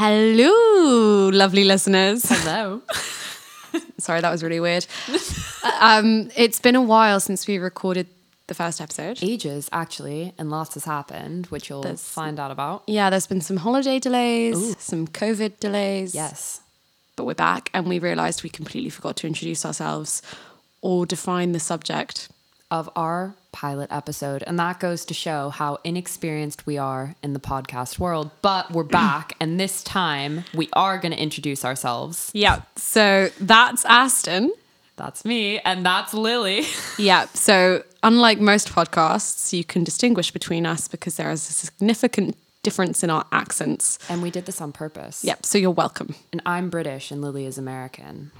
Hello, lovely listeners. Hello. Sorry, that was really weird. um, it's been a while since we recorded the first episode. Ages, actually, and lots has happened, which you'll There's- find out about. Yeah, there's been some holiday delays, some COVID delays. Yes. But we're back and we realised we completely forgot to introduce ourselves or define the subject. Of our pilot episode. And that goes to show how inexperienced we are in the podcast world. But we're back, and this time we are going to introduce ourselves. Yeah. So that's Aston. That's me, and that's Lily. Yeah. So unlike most podcasts, you can distinguish between us because there is a significant difference in our accents. And we did this on purpose. Yep. So you're welcome. And I'm British, and Lily is American.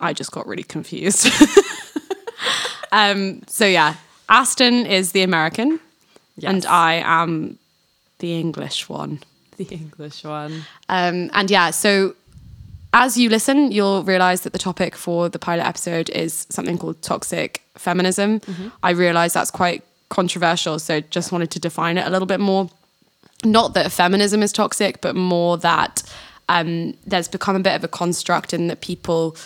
I just got really confused. um, so yeah, Aston is the American, and I am the English one. The English one. Um, and yeah, so as you listen, you'll realize that the topic for the pilot episode is something called toxic feminism. I realize that's quite controversial, so just wanted to define it a little bit more. Not that feminism is toxic, but more that um, there's become a bit of a construct in that people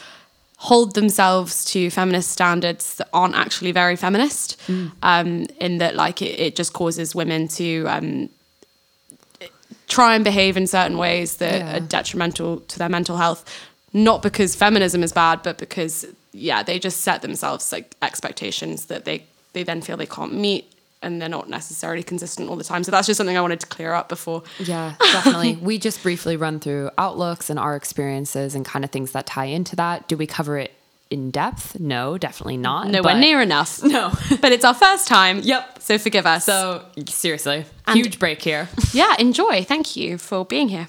hold themselves to feminist standards that aren't actually very feminist. Um, in that, like, it, it just causes women to um, try and behave in certain ways that Yeah. are detrimental to their mental health not because feminism is bad but because yeah they just set themselves like expectations that they they then feel they can't meet and they're not necessarily consistent all the time so that's just something i wanted to clear up before Yeah, definitely. we just briefly run through outlooks and our experiences and kind of things that tie into that. Do we cover it in depth? No, definitely not. nowhere but- near enough No. but it's our first time Yep. so forgive us So seriously, And- huge break here. yeah enjoy thank you for being here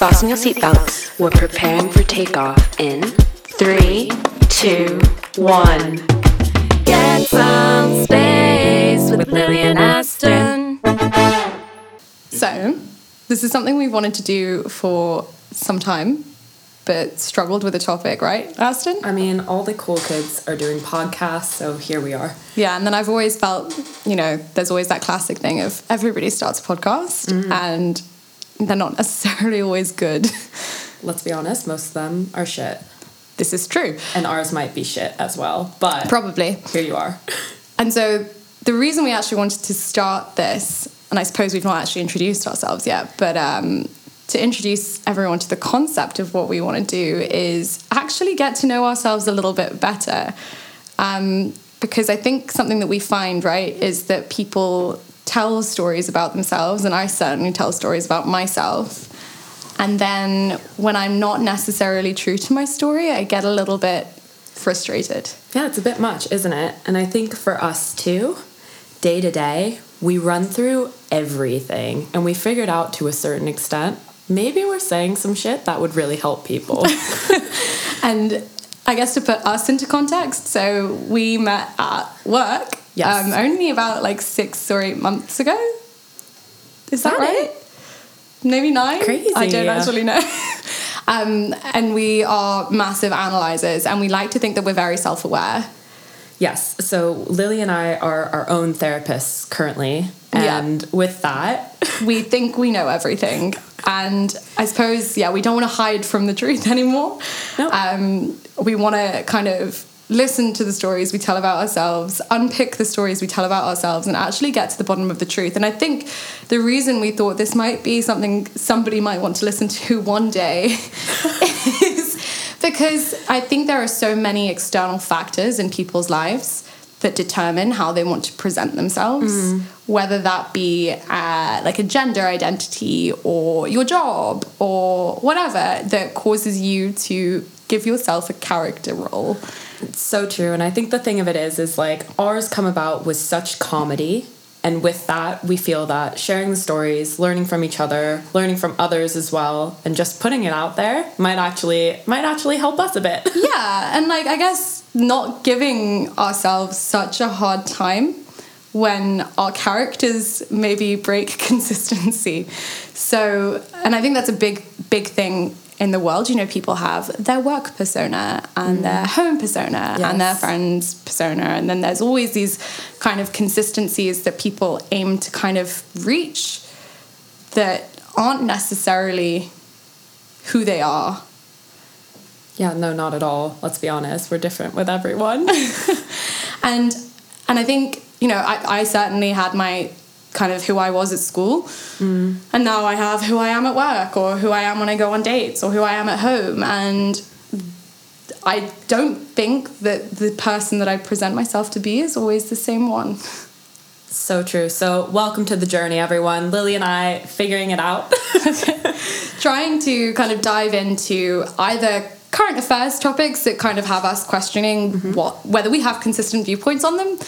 Fasten your seatbelts. We're preparing for takeoff in three, two, one. Get some space with Lily and Aston. So, this is something we've wanted to do for some time, but struggled with the topic, right, Aston? I mean, all the cool kids are doing podcasts, so here we are. Yeah, and then I've always felt, you know, there's always that classic thing of everybody starts a podcast mm. and they're not necessarily always good. Let's be honest, most of them are shit. This is true. And ours might be shit as well, but Probably. here you are. And so the reason we actually wanted to start this, and I suppose we've not actually introduced ourselves yet, but um, to introduce everyone to the concept of what we want to do is actually get to know ourselves a little bit better. Um, because I think something that we find, right, is that people tell stories about themselves, and I certainly tell stories about myself. And then when I'm not necessarily true to my story, I get a little bit frustrated. Yeah, it's a bit much, isn't it? And I think for us too, day to day, we run through everything and we figured out to a certain extent, maybe we're saying some shit that would really help people. And I guess to put us into context, so we met at work Yes. um, only about like six or eight months ago. Is that, That right? it? Maybe nine? Crazy. I don't actually know. um, and we are massive analyzers and we like to think that we're very self aware. yes, so Lily and I are our own therapists currently. Yeah. And with that, We think we know everything. And I suppose, yeah, we don't want to hide from the truth anymore. Nope. Um, we want to kind of listen to the stories we tell about ourselves, unpick the stories we tell about ourselves, and actually get to the bottom of the truth. And I think the reason we thought this might be something somebody might want to listen to one day is because I think there are so many external factors in people's lives that determine how they want to present themselves, whether that be uh, like a gender identity or your job or whatever that causes you to give yourself a character role. It's so true. And I think the thing of it is, is like ours come about with such comedy. And with that, we feel that sharing the stories, learning from each other, learning from others as well, and just putting it out there might actually might actually help us a bit. Yeah, and like I guess not giving ourselves such a hard time when our characters maybe break consistency. So, and I think that's a big, big thing in the world. You know, people have their work persona and mm. their home persona and their friends persona, and then there's always these kind of consistencies that people aim to kind of reach. that aren't necessarily who they are. Yeah, no, not at all. Let's be honest. We're different with everyone. and and I think you know I, I certainly had my kind of who I was at school, mm. and now I have who I am at work, or who I am when I go on dates, or who I am at home, and I don't think that the person that I present myself to be is always the same one. So true. So, welcome to the journey, everyone. Lily and I figuring it out. Trying to kind of dive into either current affairs topics that kind of have us questioning mm-hmm. what whether we have consistent viewpoints on them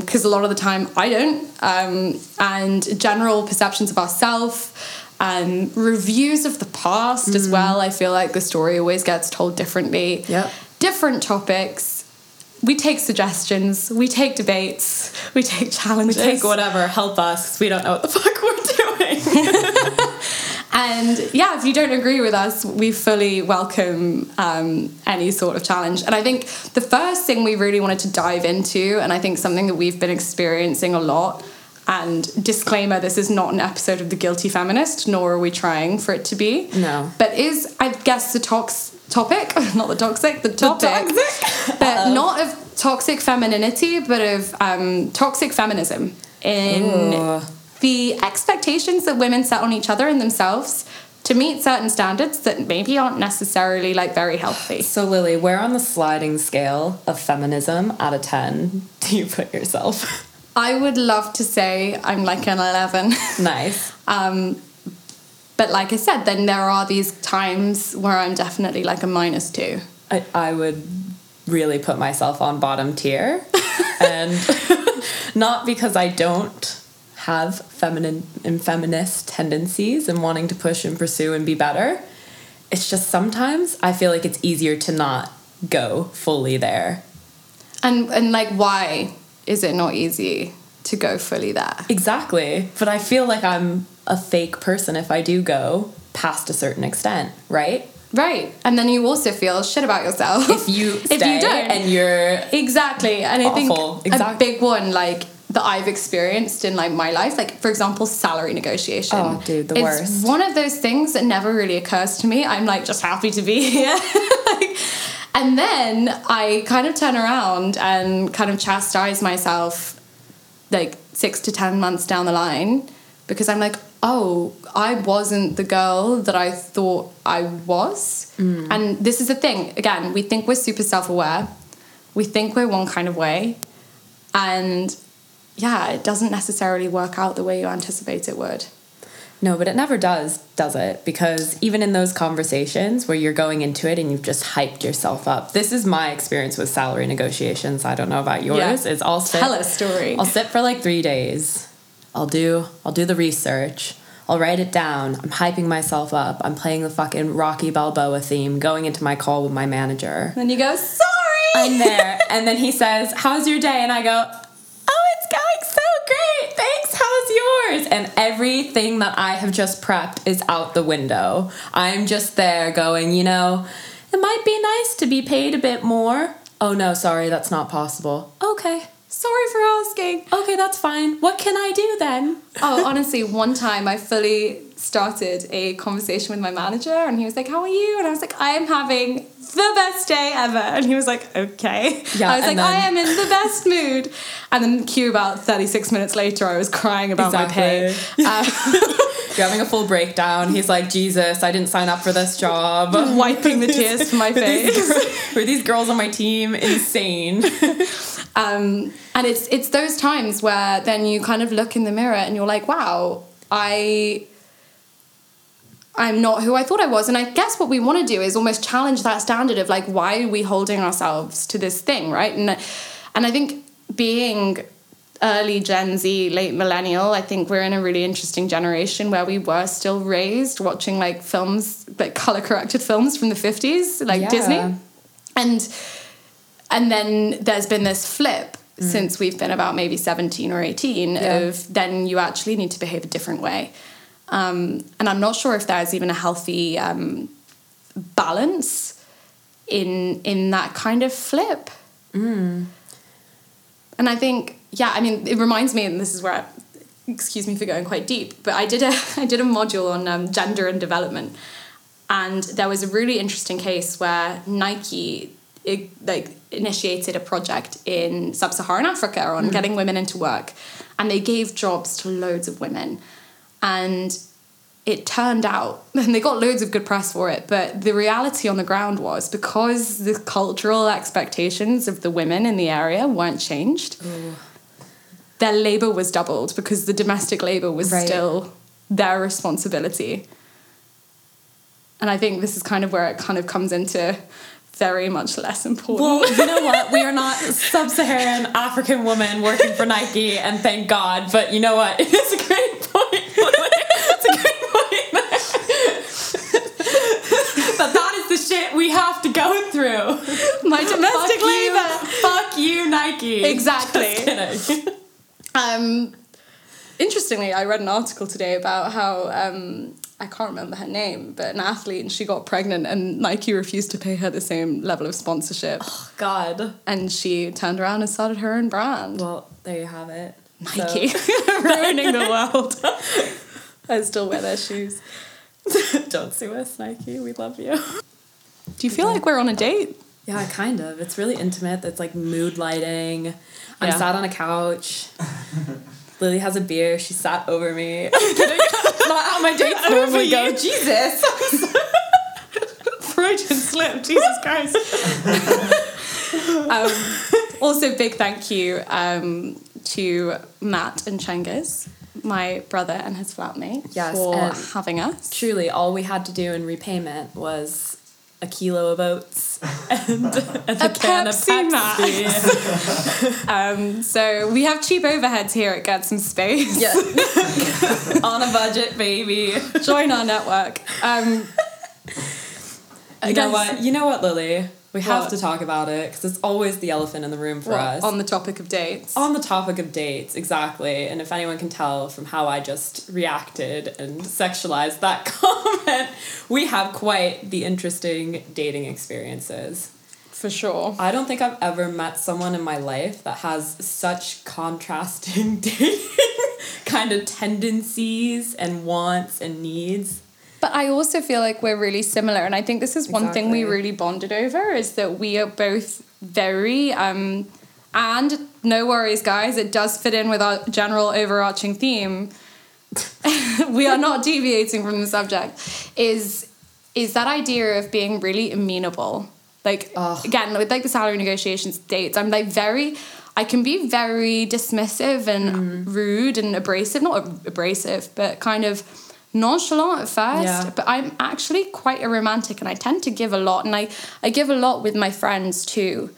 because um, a lot of the time I don't um, and general perceptions of ourselves um, reviews of the past mm. as well I feel like the story always gets told differently yep. different topics we take suggestions, we take debates, we take challenges. We take whatever, help us. We don't know what the fuck we're doing. And yeah, if you don't agree with us, we fully welcome um, any sort of challenge. And I think the first thing we really wanted to dive into, and I think something that we've been experiencing a lot, and disclaimer this is not an episode of The Guilty Feminist, nor are we trying for it to be. No. But is, I guess, the tox topic, not the toxic, the topic, the toxic. but Uh-oh. not of toxic femininity, but of um, toxic feminism in. Ooh the expectations that women set on each other and themselves to meet certain standards that maybe aren't necessarily like very healthy. So Lily, where on the sliding scale of feminism out of 10 do you put yourself? I would love to say I'm like an 11. Nice. um, but like I said, then there are these times where I'm definitely like a minus two. I, I would really put myself on bottom tier. and not because I don't have feminine and feminist tendencies and wanting to push and pursue and be better. It's just sometimes I feel like it's easier to not go fully there. And and like why is it not easy to go fully there? Exactly. But I feel like I'm a fake person if I do go past a certain extent, right? Right. And then you also feel shit about yourself. If you if you don't. and you're Exactly. And awful. I think exactly. a big one like that I've experienced in like my life. Like for example, salary negotiation. Oh, dude, the it's worst. One of those things that never really occurs to me. I'm like just happy to be here. like, and then I kind of turn around and kind of chastise myself like six to ten months down the line because I'm like, oh, I wasn't the girl that I thought I was. Mm. And this is the thing. Again, we think we're super self aware. We think we're one kind of way. And yeah, it doesn't necessarily work out the way you anticipate it would. No, but it never does, does it? Because even in those conversations where you're going into it and you've just hyped yourself up, this is my experience with salary negotiations. I don't know about yours. Yeah. Is I'll sit, tell a story. I'll sit for like three days. I'll do I'll do the research. I'll write it down. I'm hyping myself up. I'm playing the fucking Rocky Balboa theme, going into my call with my manager. Then you go, sorry. I'm there, and then he says, "How's your day?" And I go, going so great. Thanks. Yours? And everything that I have just prepped is out the window. I'm just there going, you know, it might be nice to be paid a bit more. Oh no, sorry, that's not possible. Okay. Sorry for asking. Okay, that's fine. What can I do then? oh, honestly, one time I fully started a conversation with my manager and he was like, How are you? And I was like, I am having the best day ever. And he was like, okay. Yeah, I was like, then, I am in the best mood. And then cue about 36 minutes later, I was crying about exactly. my pay. Um, You're having a full breakdown. He's like, Jesus, I didn't sign up for this job. Wiping the tears from my face. Were these, these girls on my team insane? Um, and it's it's those times where then you kind of look in the mirror and you're like, wow, I I'm not who I thought I was. And I guess what we want to do is almost challenge that standard of like, why are we holding ourselves to this thing, right? And and I think being early Gen Z, late millennial, I think we're in a really interesting generation where we were still raised watching like films, like color corrected films from the 50s, like yeah. Disney. And and then there's been this flip mm. since we've been about maybe 17 or 18 yeah. of then you actually need to behave a different way. Um, and I'm not sure if there's even a healthy um, balance in in that kind of flip. Mm. And I think, yeah, I mean, it reminds me, and this is where I, excuse me for going quite deep, but I did a I did a module on um, gender and development, and there was a really interesting case where Nike it, like initiated a project in sub-Saharan Africa on getting women into work, and they gave jobs to loads of women, and it turned out, and they got loads of good press for it, but the reality on the ground was because the cultural expectations of the women in the area weren't changed, their labor was doubled because the domestic labor was Right. still their responsibility. And I think this is kind of where it kind of comes into very much less important. Well, you know what? We are not sub-Saharan African women working for Nike, and thank God. But you know what? It's a great point. it's a great point. but that is the shit we have to go through. My domestic Fuck you, labor. fuck you, Nike. Exactly. Um, interestingly, I read an article today about how um, I can't remember her name, but an athlete and she got pregnant and Nike refused to pay her the same level of sponsorship, Oh God. and she turned around and started her own brand. Well, there you have it. Nike ruining the world. I still wear their shoes. Don't sue us, Nike. We love you. Do you feel like we're on a date? Yeah, kind of. It's really intimate. It's like mood lighting. I'm Yeah. sat on a couch. Lily has a beer. She sat over me. Not how my dates Over normally go. you. Jesus. Freudian slip, Jesus Christ. um, also, big thank you um, to Matt and Chengiz, my brother and his flatmate, Yes, for having us. Truly, all we had to do in repayment was a kilo of oats and, and a, A can Pepsi of Pepsi. Um, so we have cheap overheads here at Get Some Space. yeah. on a budget, baby. Join our network. Um, You know what? You know what, Lily? We have What? to talk about it because it's always the elephant in the room for what, us. on the topic of dates. On the topic of dates, exactly. And if anyone can tell from how I just reacted and sexualized that comment, we have quite the interesting dating experiences. for sure. I don't think I've ever met someone in my life that has such contrasting dating kind of tendencies and wants and needs. But I also feel like we're really similar, and I think this is one thing we really bonded over is that we are both very um, and no worries, guys. It does fit in with our general overarching theme. we are not deviating from the subject. Is is that idea of being really amenable? Like Ugh. again, with like the salary negotiations dates, I'm like very. I can be very dismissive and rude and abrasive, not ab- abrasive, but kind of nonchalant at first. Yeah. But I'm actually quite a romantic and I tend to give a lot. And I, I give a lot with my friends too.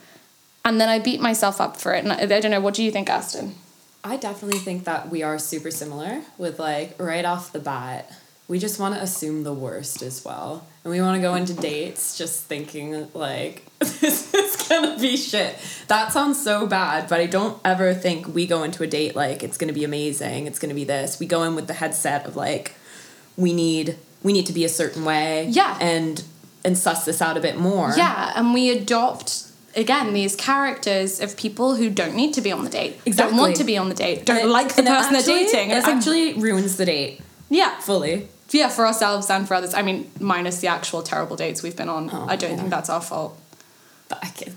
And then I beat myself up for it. And I, I don't know, what do you think, Aston? I definitely think that we are super similar with like right off the bat. We just want to assume the worst as well. And we want to go into dates just thinking like this is going to be shit. That sounds so bad, but I don't ever think we go into a date like it's going to be amazing, it's going to be this. We go in with the headset of like we need we need to be a certain way. Yeah. And and suss this out a bit more. Yeah, and we adopt again these characters of people who don't need to be on the date, exactly. don't want to be on the date, don't it- like the person actually- they're dating. It actually ruins the date yeah, fully. yeah, for ourselves and for others. I mean, minus the actual terrible dates we've been on. Oh, I don't yeah. think that's our fault.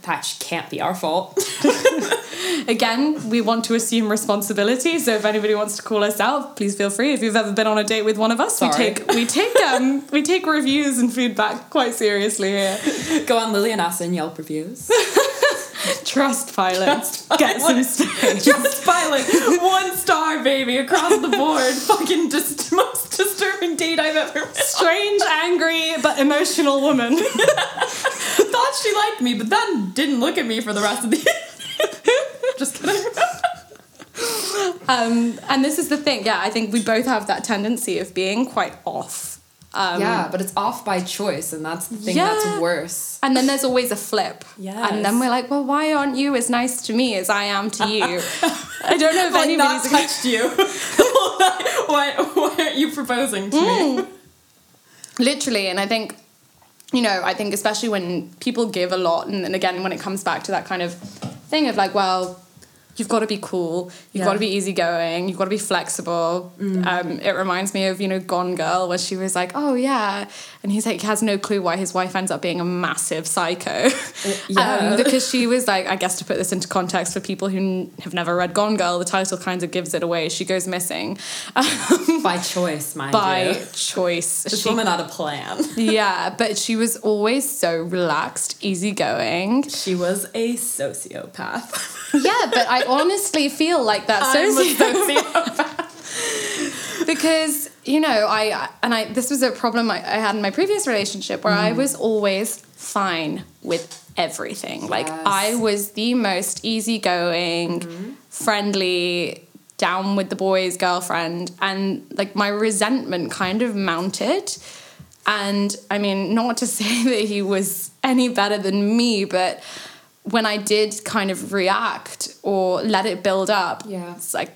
That can't be our fault. Again, we want to assume responsibility. So if anybody wants to call us out, please feel free. If you've ever been on a date with one of us, we take we take um we take reviews and feedback quite seriously here. Go on Lily and Yelp reviews. Trustpilot. Get some space. Just pilot. One star, baby, across the board. Fucking just most disturbing date I've ever on. Strange, angry, but emotional woman. Thought she liked me, but then didn't look at me for the rest of the Just kidding. Um, and this is the thing, yeah, I think we both have that tendency of being quite off. Um, yeah, but it's off by choice, and that's the thing Yeah. that's worse. And then there's always a flip. Yes. And then we're like, well, why aren't you as nice to me as I am to you? I don't know if Like anybody's touched you. why, why aren't you proposing to me? literally. And I think, you know, I think especially when people give a lot, and, and again, when it comes back to that kind of thing of like, well, you've got to be cool, you've Yeah. got to be easygoing, you've got to be flexible. Um, it reminds me of, you know, Gone Girl, where she was like, oh, yeah. And he's like, he has no clue why his wife ends up being a massive psycho. yeah. um, because she was like, I guess to put this into context for people who n- have never read Gone Girl, the title kind of gives it away. She goes missing By choice, mind you. by you. choice. This She- woman had a plan. yeah, but she was always so relaxed, easygoing. She was a sociopath. Yeah, but I honestly feel like that soci- because you know I and I this was a problem I, I had in my previous relationship where Mm. I was always fine with everything. Like I was the most easygoing, Mm-hmm. friendly, down with the boys girlfriend, and like my resentment kind of mounted. And I mean, not to say that he was any better than me, but when I did kind of react or let it build up, Yeah. it's like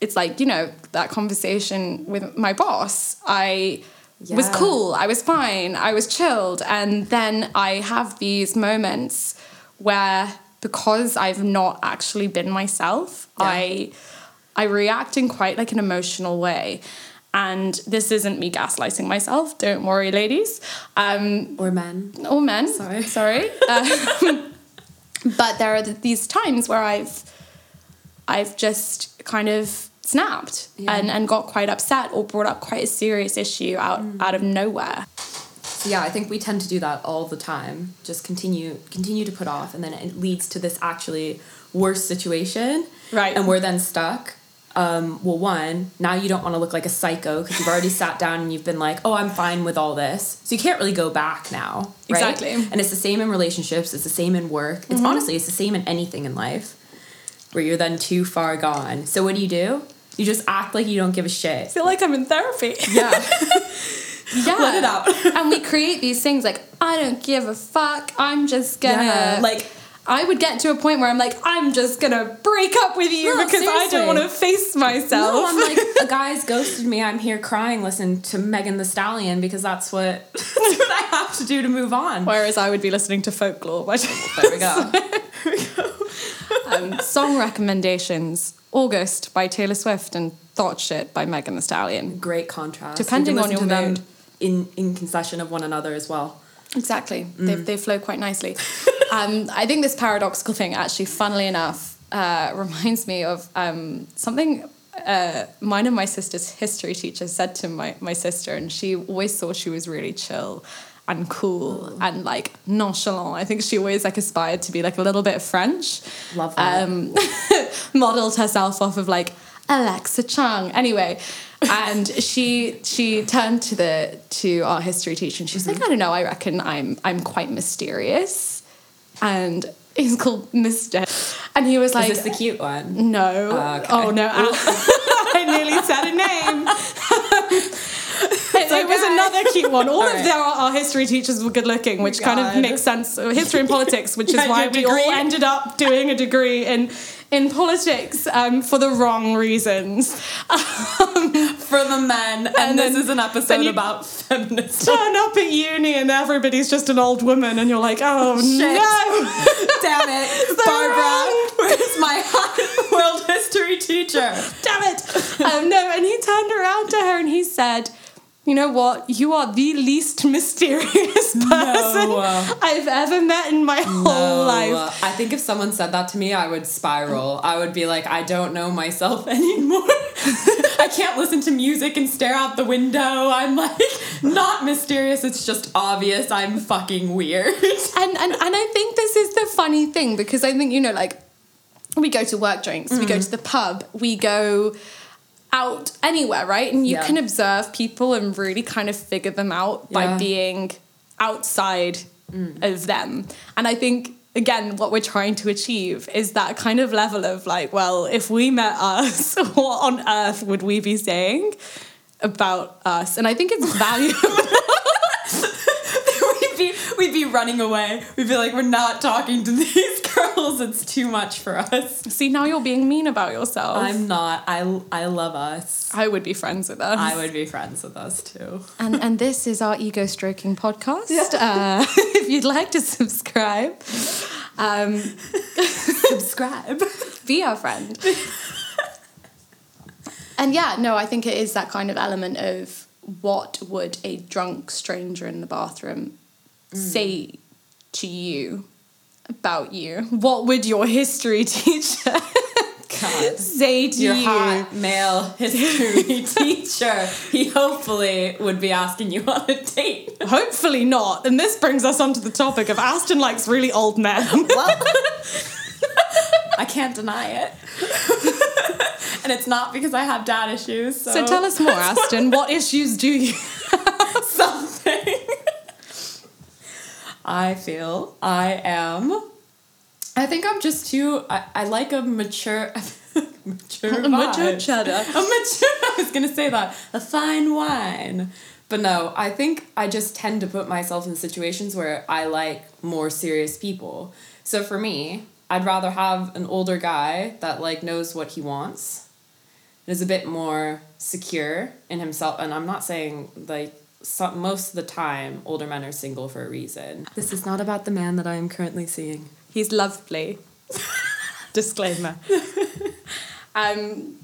it's like you know that conversation with my boss. I was cool. I was fine. I was chilled, and then I have these moments where because I've not actually been myself, Yeah. I I react in quite like an emotional way. And this isn't me gaslighting myself. Don't worry, ladies. Um, or men. or men. Sorry. sorry. Um, but there are these times where I've, I've just kind of snapped Yeah. and, and got quite upset or brought up quite a serious issue out Mm. out of nowhere. So yeah, I think we tend to do that all the time. Just continue continue to put off and then it leads to this actually worse situation. Right. And we're then stuck. Um, well, one, now you don't want to look like a psycho because you've already sat down and you've been like, oh, I'm fine with all this. So you can't really go back now. Right? Exactly. And it's the same in relationships, it's the same in work. It's honestly, it's the same in anything in life where you're then too far gone. So what do you do? You just act like you don't give a shit. I feel like I'm in therapy. Yeah. yeah. Let it out. and we create these things like, I don't give a fuck. I'm just gonna Yeah, like- I would get to a point where I'm like, I'm just gonna break up with you No, because I don't want to face myself. No, I'm like, a guy's ghosted me. I'm here crying, listening to Megan Thee Stallion because that's what, that's what I have to do to move on. Whereas I would be listening to folklore. By There we go. um, song recommendations: August by Taylor Swift and Thot Shit by Megan Thee Stallion. Great contrast. Depending You on listen your mood. in in concession of one another as well. Exactly. They, they flow quite nicely. Um, I think this paradoxical thing, actually, funnily enough, uh, reminds me of um, something uh, mine and my sister's history teacher said to my, my sister, and she always thought she was really chill and cool and like nonchalant. I think she always like aspired to be like a little bit French. Love that. Um, modeled herself off of like Alexa Chung. Anyway, and she she turned to the to our history teacher and she's like, I don't know, I reckon I'm I'm quite mysterious. And he's called Mister. And he was like Is this the cute one? No. Ah, okay. Oh no. I nearly said a name. it, it was another cute one. All, All of right. their, our history teachers were good looking, which kind of makes sense. History and politics, which is why we all ended up doing a degree in in politics um, for the wrong reasons. For the men, and, And this then- is an episode about feminism. Turn up at uni and everybody's just an old woman, and you're like, oh Shit. no, Damn it, Barbara! Where's my hot world history teacher? damn it. Um, no, and he turned around to her and he said, You know what? You are the least mysterious person No. I've ever met in my whole life. I think if someone said that to me, I would spiral. I would be like, I don't know myself anymore. I can't listen to music and stare out the window. I'm like, not mysterious. It's just obvious. I'm fucking weird. And, and and I think this is the funny thing because I think, you know, like we go to work drinks, we Mm-hmm. go to the pub, we go out anywhere, right? And you Yeah. can observe people and really kind of figure them out by being outside Mm. of them. And I think again what we're trying to achieve is that kind of level of like, well, if we met us, what on earth would we be saying about us? And I think it's valuable. we'd be running away. We'd be like, we're not talking to these girls. It's too much for us. See, now you're being mean about yourself. I'm not. I I love us. I would be friends with us. I would be friends with us too. And and this is our ego stroking podcast. Uh, if you'd like to subscribe, um, Subscribe. be our friend. and yeah, no, I think it is that kind of element of what would a drunk stranger in the bathroom Mm. say to you about you? What would your history teacher God. say to Your you? hot male history teacher. He hopefully would be asking you on a date. Hopefully not. And this brings us onto the topic of Aston likes really old men. Well, I can't deny it. and it's not because I have dad issues. So, so tell us more, Aston. What issues do you? something. I feel I am. I think I'm just too. I, I like a mature. mature A mature cheddar. A mature. I was gonna say that. A fine wine. But no, I think I just tend to put myself in situations where I like more serious people. So for me, I'd rather have an older guy that like knows what he wants, and is a bit more secure in himself. And I'm not saying like some, most of the time older men are single for a reason. This is not about the man that I am currently seeing. He's lovely. Disclaimer. um,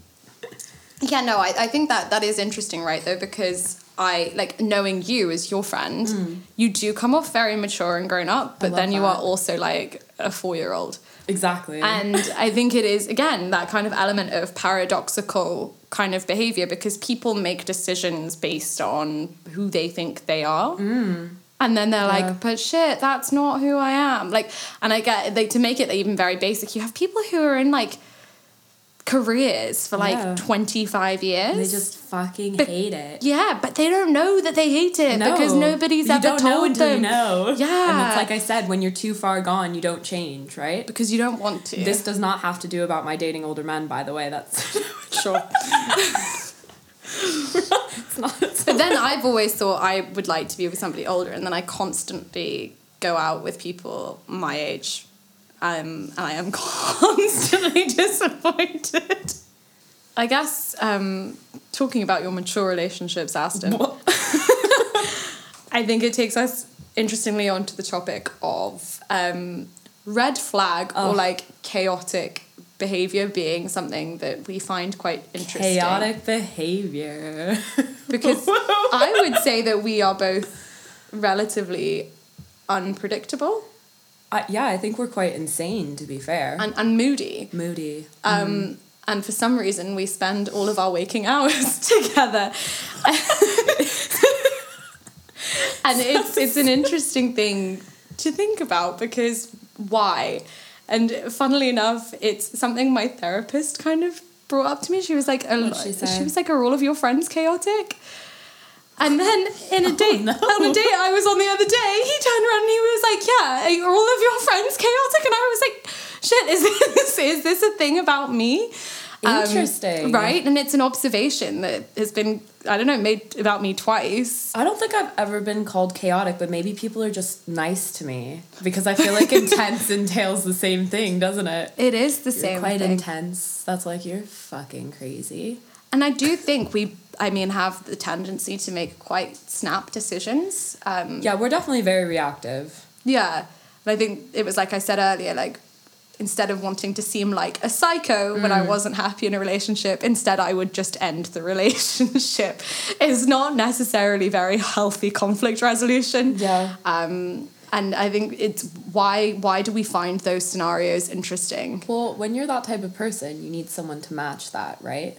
yeah, no, I, I think that that is interesting, right? Though, because I like knowing you as your friend, you do come off very mature and grown up, but then you that. are also like a four year old. Exactly. And I think it is, again, that kind of element of paradoxical kind of behavior because people make decisions based on who they think they are. Mm. And then they're Yeah. like, but shit, that's not who I am. Like, and I get, like, to make it even very basic, you have people who are in like careers for like Yeah. 25 years. they just fucking hate it. yeah, but they don't know that they hate it because nobody's you ever don't know told them. You know. Yeah. And it's like I said, when you're too far gone, you don't change, right? Because you don't want to. This does not have to do about my dating older men, by the way. That's sure. it's not. It's But then I've always thought I would like to be with somebody older, and then I constantly go out with people my age, um, I am constantly disappointed. I guess um, talking about your mature relationships, Aston, I think it takes us interestingly onto the topic of um, red flag Oh. or like chaotic behavior being something that we find quite interesting chaotic behavior. because I would say that we are both relatively unpredictable I, yeah, I think we're quite insane, to be fair. and, and moody. Moody. Um, And for some reason, we spend all of our waking hours together. and it's, it's an interesting thing to think about because why? And funnily enough, it's something my therapist kind of brought up to me. She was like, a, What'd she was like, are all of your friends chaotic? And then in a date, no. on a date I was on the other day, he turned around and he was like, "Yeah, are all of your friends chaotic?" And I was like, "Shit, is this is this a thing about me?" Um, Interesting. right? And it's an observation that has been I don't know made about me twice. I don't think I've ever been called chaotic, but maybe people are just nice to me because I feel like intense entails the same thing, doesn't it? It is the You're same quite thing. intense. That's like you're fucking crazy. And I do think we, I mean, have the tendency to make quite snap decisions. Um, Yeah, we're definitely very reactive. Yeah. And I think it was like I said earlier, like instead of wanting to seem like a psycho when Mm. I wasn't happy in a relationship, instead I would just end the relationship. It's not necessarily very healthy conflict resolution. Yeah. Um, and I think it's why why do we find those scenarios interesting? Well, when you're that type of person, you need someone to match that, right?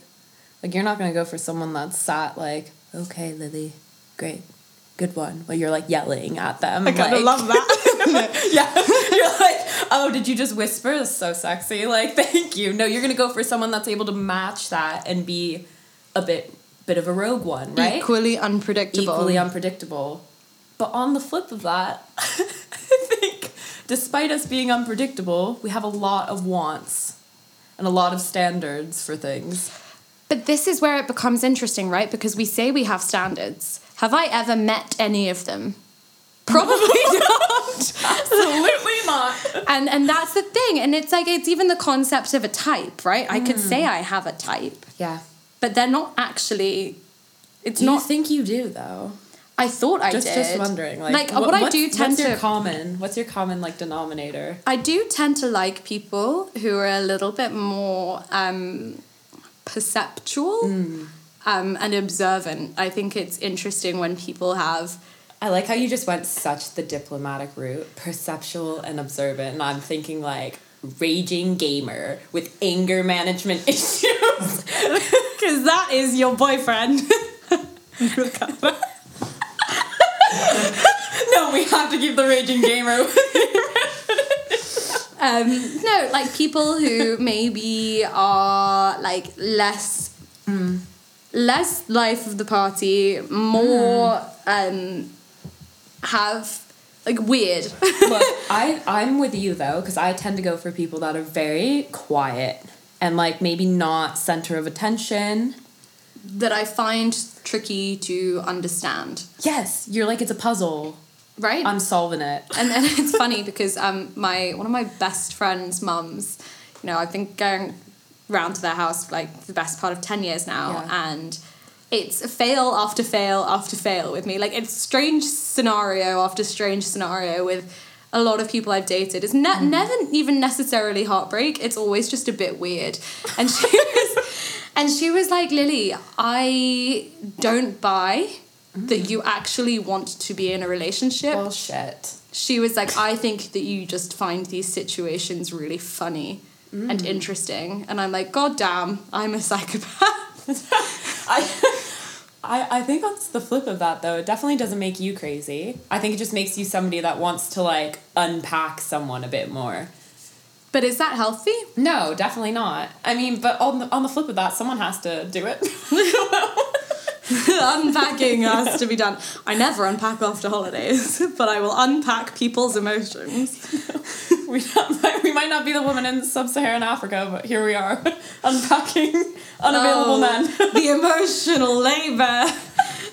Like you're not gonna go for someone that's sat like, okay, Lily, great, good one. But you're like yelling at them. I kind like, love that. yeah. You're like, oh, did you just whisper? That's so sexy. Like, thank you. No, you're gonna go for someone that's able to match that and be a bit bit of a rogue one, right? Equally unpredictable. Equally unpredictable. But on the flip of that, I think despite us being unpredictable, we have a lot of wants and a lot of standards for things. But this is where it becomes interesting, right? Because we say we have standards. Have I ever met any of them? Probably not. Absolutely not. And and that's the thing. And it's like it's even the concept of a type, right? I could say I have a type, Yeah. but they're not actually it's Do you not think you do though? I thought I just did. just wondering, like, what, I do tend what's your to common? What's your common like denominator? I do tend to like people who are a little bit more um, perceptual um, and observant. I think it's interesting when people have. I like how you just went such the diplomatic route, perceptual and observant. And I'm thinking like raging gamer with anger management issues. Because that is your boyfriend. no, we have to keep the raging gamer. Um, no, like people who maybe are like less. Less life of the party, more um, have like weird. Look, I I'm with you though because I tend to go for people that are very quiet and like maybe not center of attention. that I find tricky to understand. Yes, you're like it's a puzzle. Right? I'm solving it. and and it's funny because um my one of my best friends' mums, you know, I've been going round to their house for like the best part of ten years now, Yeah. and it's fail after fail after fail with me. Like it's strange scenario after strange scenario with a lot of people I've dated. It's ne- never even necessarily heartbreak. It's always just a bit weird. And she was, and she was like, Lily, I don't buy that you actually want to be in a relationship Bullshit. she was like, I think that you just find these situations really funny Mm. and interesting. And I'm like, God damn, I'm a psychopath. I, I I think that's the flip of that though. It definitely doesn't make you crazy. I think it just makes you somebody that wants to like unpack someone a bit more. but is that healthy? No, definitely not. I mean, but on the on the flip of that, someone has to do it. Unpacking has to be done. I never unpack after holidays, but I will unpack people's emotions. we, not, we might not be the woman in sub-Saharan Africa, but here we are, unpacking unavailable Oh, men. the emotional labor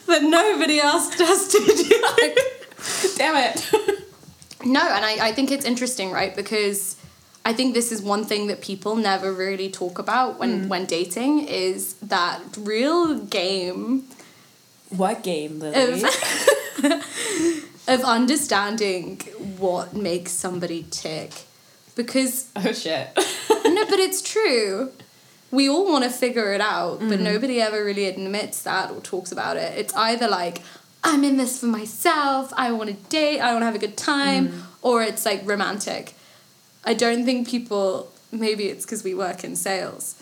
that nobody asked us to do. Damn it. No, and I, I think it's interesting, right? Because I think this is one thing that people never really talk about when, mm. when dating is that real game What game, Lily? of, of understanding what makes somebody tick. Because, oh shit. no, but it's true. We all want to figure it out, but mm. nobody ever really admits that or talks about it. It's either like, I'm in this for myself, I want to date, I want to have a good time, mm. or it's like romantic. I don't think people, maybe it's because we work in sales,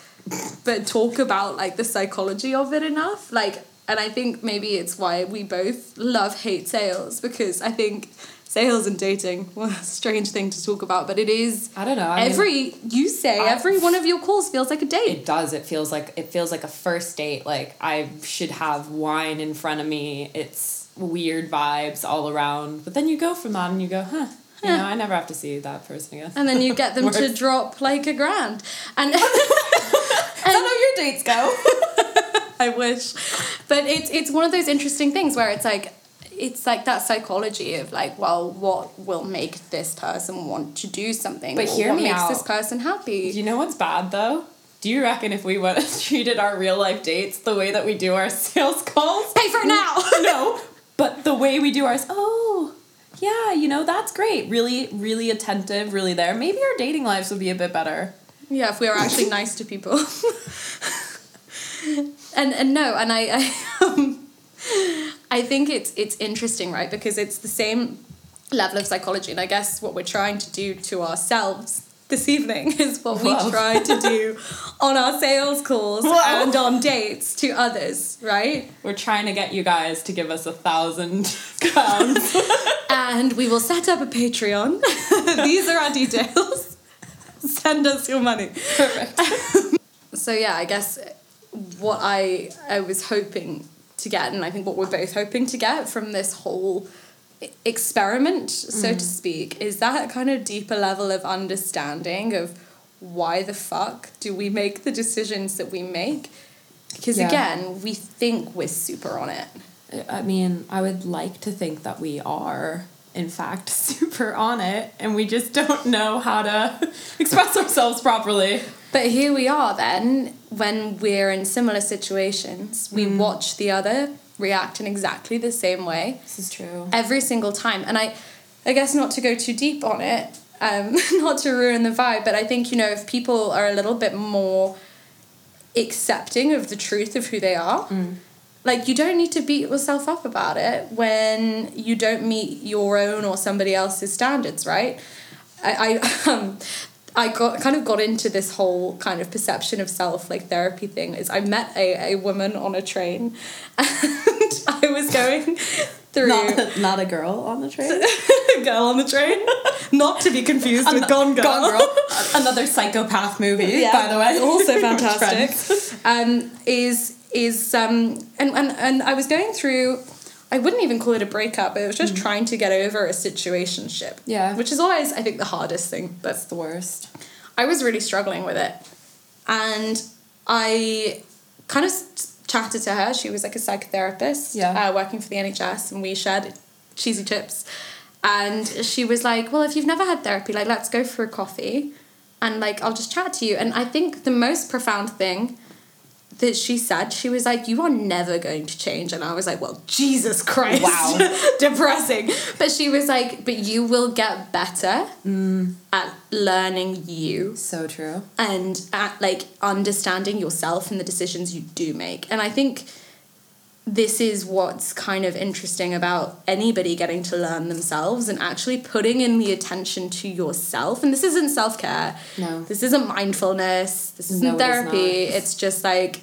but talk about like the psychology of it enough. Like, and I think maybe it's why we both love hate sales because I think sales and dating, well, a strange thing to talk about, but it is. I don't know. I mean- every you say I- every one of your calls feels like a date. It does. It feels like it feels like a first date. Like I should have wine in front of me. It's weird vibes all around. But then you go from that and you go, huh? You know, I never have to see that person again. and then you get them to drop like a grand. And Is that how your dates go? I wish. But it's it's one of those interesting things where it's like it's like that psychology of like, well, what will make this person want to do something? But hear what me makes out. this person happy? you know what's bad though? Do you reckon if we went treated our real life dates the way that we do our sales calls? Pay for it now. no, but the way we do ours. Oh, yeah, you know that's great. Really, really attentive. Really there. Maybe our dating lives would be a bit better. Yeah, if we were actually nice to people. and and no, and I I, um, I think it's it's interesting, right? Because it's the same level of psychology, and I guess what we're trying to do to ourselves this evening is what we try to do on our sales calls Whoa. and on dates to others, right? We're trying to get you guys to give us a thousand pounds. And we will set up a Patreon. These are our details. Send us your money. Perfect. so yeah, I guess what I I was hoping to get, and I think what we're both hoping to get from this whole experiment, so to mm. speak, is that kind of deeper level of understanding of why the fuck do we make the decisions that we make? Because Yeah. again, we think we're super on it. I mean, I would like to think that we are, in fact, super on it, and we just don't know how to express ourselves properly. But here we are then, when we're in similar situations, we watch the other react in exactly the same way This is true. every single time. And I, I guess not to go too deep on it, um, not to ruin the vibe, but I think you know if people are a little bit more accepting of the truth of who they are. Like you don't need to beat yourself up about it when you don't meet your own or somebody else's standards, right? I, I um I got kind of got into this whole kind of perception of self like therapy thing is I met a, a woman on a train and I was going through Not, not a girl on the train. girl on the train. Not to be confused with Gone Girl. Gone Girl. Another psychopath movie, by the way. Also fantastic. Um, is is um and, and and I was going through I wouldn't even call it a breakup, but it was just trying to get over a situationship. Yeah. Which is always I think the hardest thing. That's the worst. I was really struggling with it. And I kind of chatted to her. She was like a psychotherapist Yeah. uh, working for the NHS, and we shared cheesy tips. And she was like, Well, if you've never had therapy, like, let's go for a coffee and like, I'll just chat to you. And I think the most profound thing that she said, she was like, You are never going to change. And I was like, Well, Jesus Christ. Wow. Depressing. But she was like, But you will get better mm. at learning you So true. and at like understanding yourself and the decisions you do make. And I think this is what's kind of interesting about anybody getting to learn themselves and actually putting in the attention to yourself. And this isn't self care. No. This isn't mindfulness. This isn't No, therapy. not. it's just like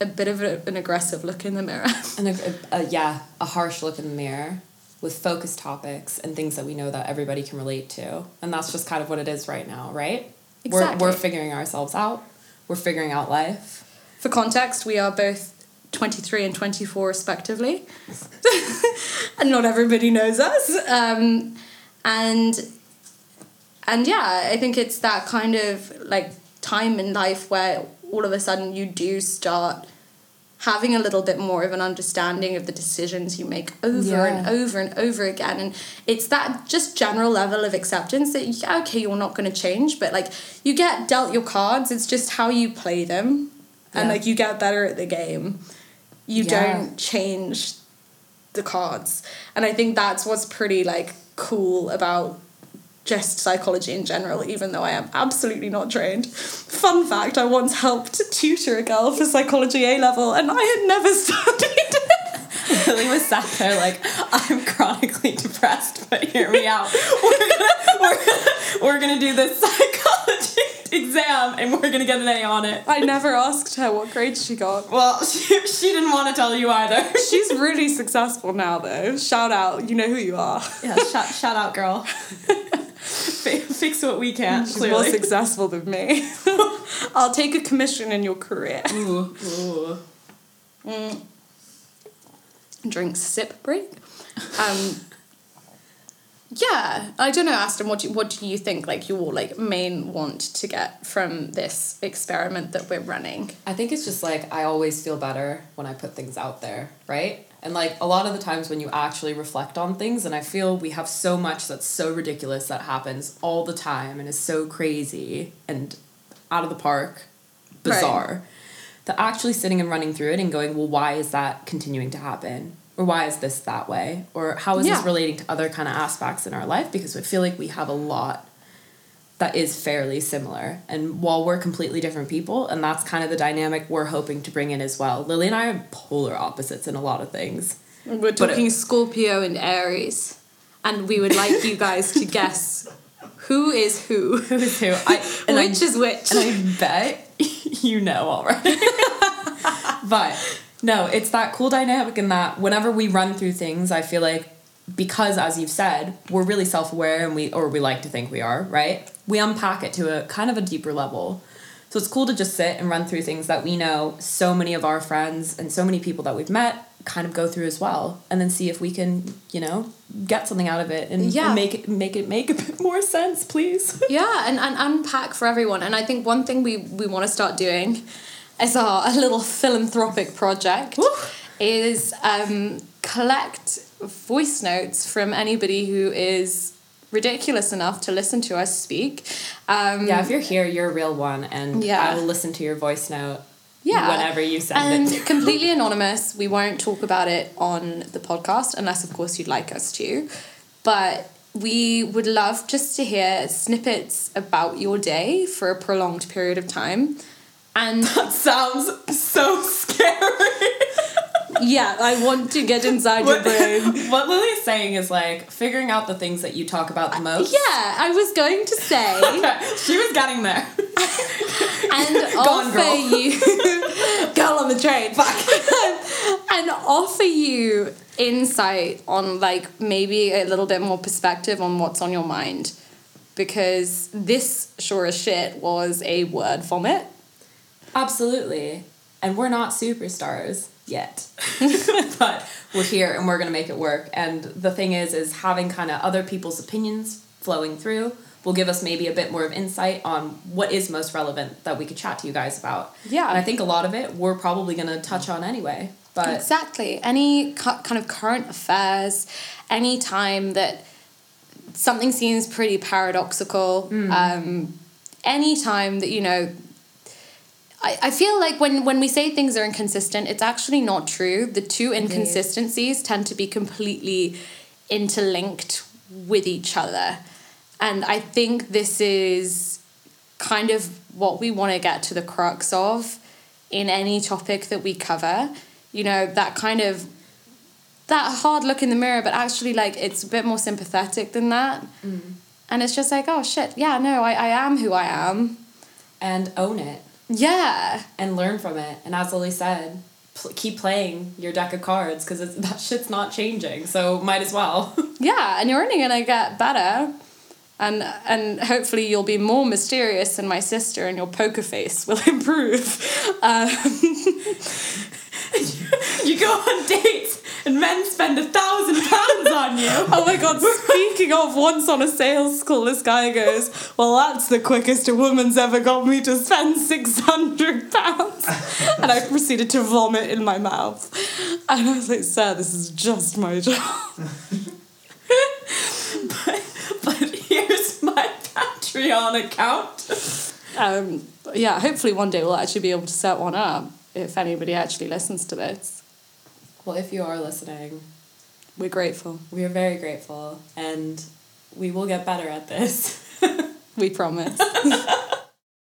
a bit of a, an aggressive look in the mirror. And a, a, yeah, a harsh look in the mirror with focused topics and things that we know that everybody can relate to. And that's just kind of what it is right now, right? We're, Exactly. we're figuring ourselves out. We're figuring out life. For context, we are both 23 and 24 respectively. and not everybody knows us. Um, and and yeah, I think it's that kind of like time in life where all of a sudden you do start having a little bit more of an understanding of the decisions you make over and over and over again and it's that just general level of acceptance that yeah, okay you're not going to change but like you get dealt your cards it's just how you play them and Yeah. like you get better at the game you Yeah. don't change the cards and i think that's what's pretty like cool about just psychology in general, even though I am absolutely not trained. Fun fact I once helped tutor a girl for psychology A level and I had never studied. Lily was sat there like, I'm chronically depressed, but hear me out. We're gonna, we're gonna, we're gonna do this psychology exam and we're gonna get an A on it. I never asked her what grade she got. Well, she, she didn't want to tell you either. She's really successful now, though. Shout out, you know who you are. yeah, shout, shout out, girl. Fi- Fix what we can, She's more successful than me. I'll take a commission in your career. Ooh, ooh. Drinks sip break. Um, yeah, I don't know, Aston. What do you, what do you think? Like your like main want to get from this experiment that we're running? I think it's just like I always feel better when I put things out there, right? And like a lot of the times when you actually reflect on things, and I feel we have so much that's so ridiculous that happens all the time and is so crazy and out of the park, bizarre. That actually sitting and running through it and going, well, why is that continuing to happen? Or why is this that way? Or how is Yeah. this relating to other kind of aspects in our life? Because I feel like we have a lot that is fairly similar. And while we're completely different people, and that's kind of the dynamic we're hoping to bring in as well. Lily and I are polar opposites in a lot of things. We're But it- talking Scorpio and Aries, and we would like you guys to guess who is who, Who is who? I, and I- which is which. And I bet you know already. but no, it's that cool dynamic in that whenever we run through things, I feel like because as you've said, we're really self-aware and we or we like to think we are, right? We unpack it to a kind of a deeper level. So it's cool to just sit and run through things that we know so many of our friends and so many people that we've met kind of go through as well and then see if we can, you know, get something out of it and, Yeah. make it make it make a bit more sense, please. yeah, and, and unpack for everyone. And I think one thing we, we want to start doing as our a little philanthropic project Woo. is um, collect voice notes from anybody who is ridiculous enough to listen to us speak. Um, Yeah, if you're here, you're a real one, and Yeah. I will listen to your voice note Yeah. whenever you send it. and it. completely anonymous. We won't talk about it on the podcast unless, of course, you'd like us to. But we would love just to hear snippets about your day for a prolonged period of time. And that Sounds so scary. yeah, I want to get inside your brain. what Lily's saying is like figuring out the things that you talk about the most. Yeah, I was going to say she was getting there. and on, offer girl. you girl on the train and offer you insight on like maybe a little bit more perspective on what's on your mind because this sure as shit was a word vomit Absolutely. And we're not superstars yet. but we're here and we're going to make it work. And the thing is is having kind of other people's opinions flowing through will give us maybe a bit more of insight on what is most relevant that we could chat to you guys about. Yeah. And I think a lot of it we're probably going to touch on anyway. But exactly any cu- kind of current affairs any time that something seems pretty paradoxical um, any time that you know I, I feel like when, when we say things are inconsistent it's actually not true. The two inconsistencies tend to be completely interlinked with each other. And i think this is kind of what we want to get to the crux of in any topic that we cover. You know that kind of that hard look in the mirror but actually like it's a bit more sympathetic than that. Mm. And it's just like oh shit. Yeah no I, I am who i am. And own it yeah and learn from it. And as Lily said, pl- keep playing your deck of cards because that shit's not changing. So might as well. yeah and you're only gonna get better and and hopefully you'll be more mysterious than my sister and your poker face will improve um, you go on dates and men spend a thousand pounds on you. Oh my god, speaking of once on a sales call, this guy goes, Well, that's the quickest a woman's ever got me to spend £600. And I proceeded to vomit in my mouth. And I was like, Sir, this is just my job. but but here's my Patreon account. Um, yeah, hopefully one day we'll actually be able to set one up if anybody actually listens to this. Well, if you are listening, We're grateful. we are very grateful and we will get better at this. We promise.